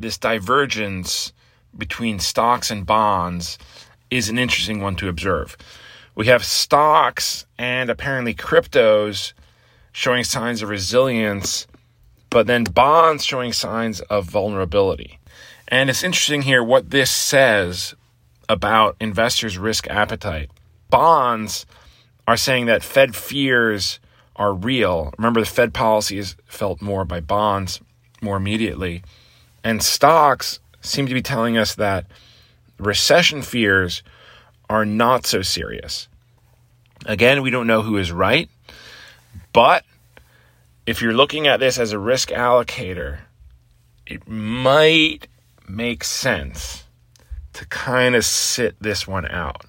this divergence between stocks and bonds is an interesting one to observe. We have stocks and apparently cryptos showing signs of resilience, but then bonds showing signs of vulnerability. And it's interesting here what this says about investors' risk appetite. Bonds are saying that Fed fears are real. Remember, the Fed policy is felt more by bonds more immediately. And stocks seem to be telling us that recession fears are not so serious. Again, we don't know who is right, but if you're looking at this as a risk allocator, it might make sense to kind of sit this one out.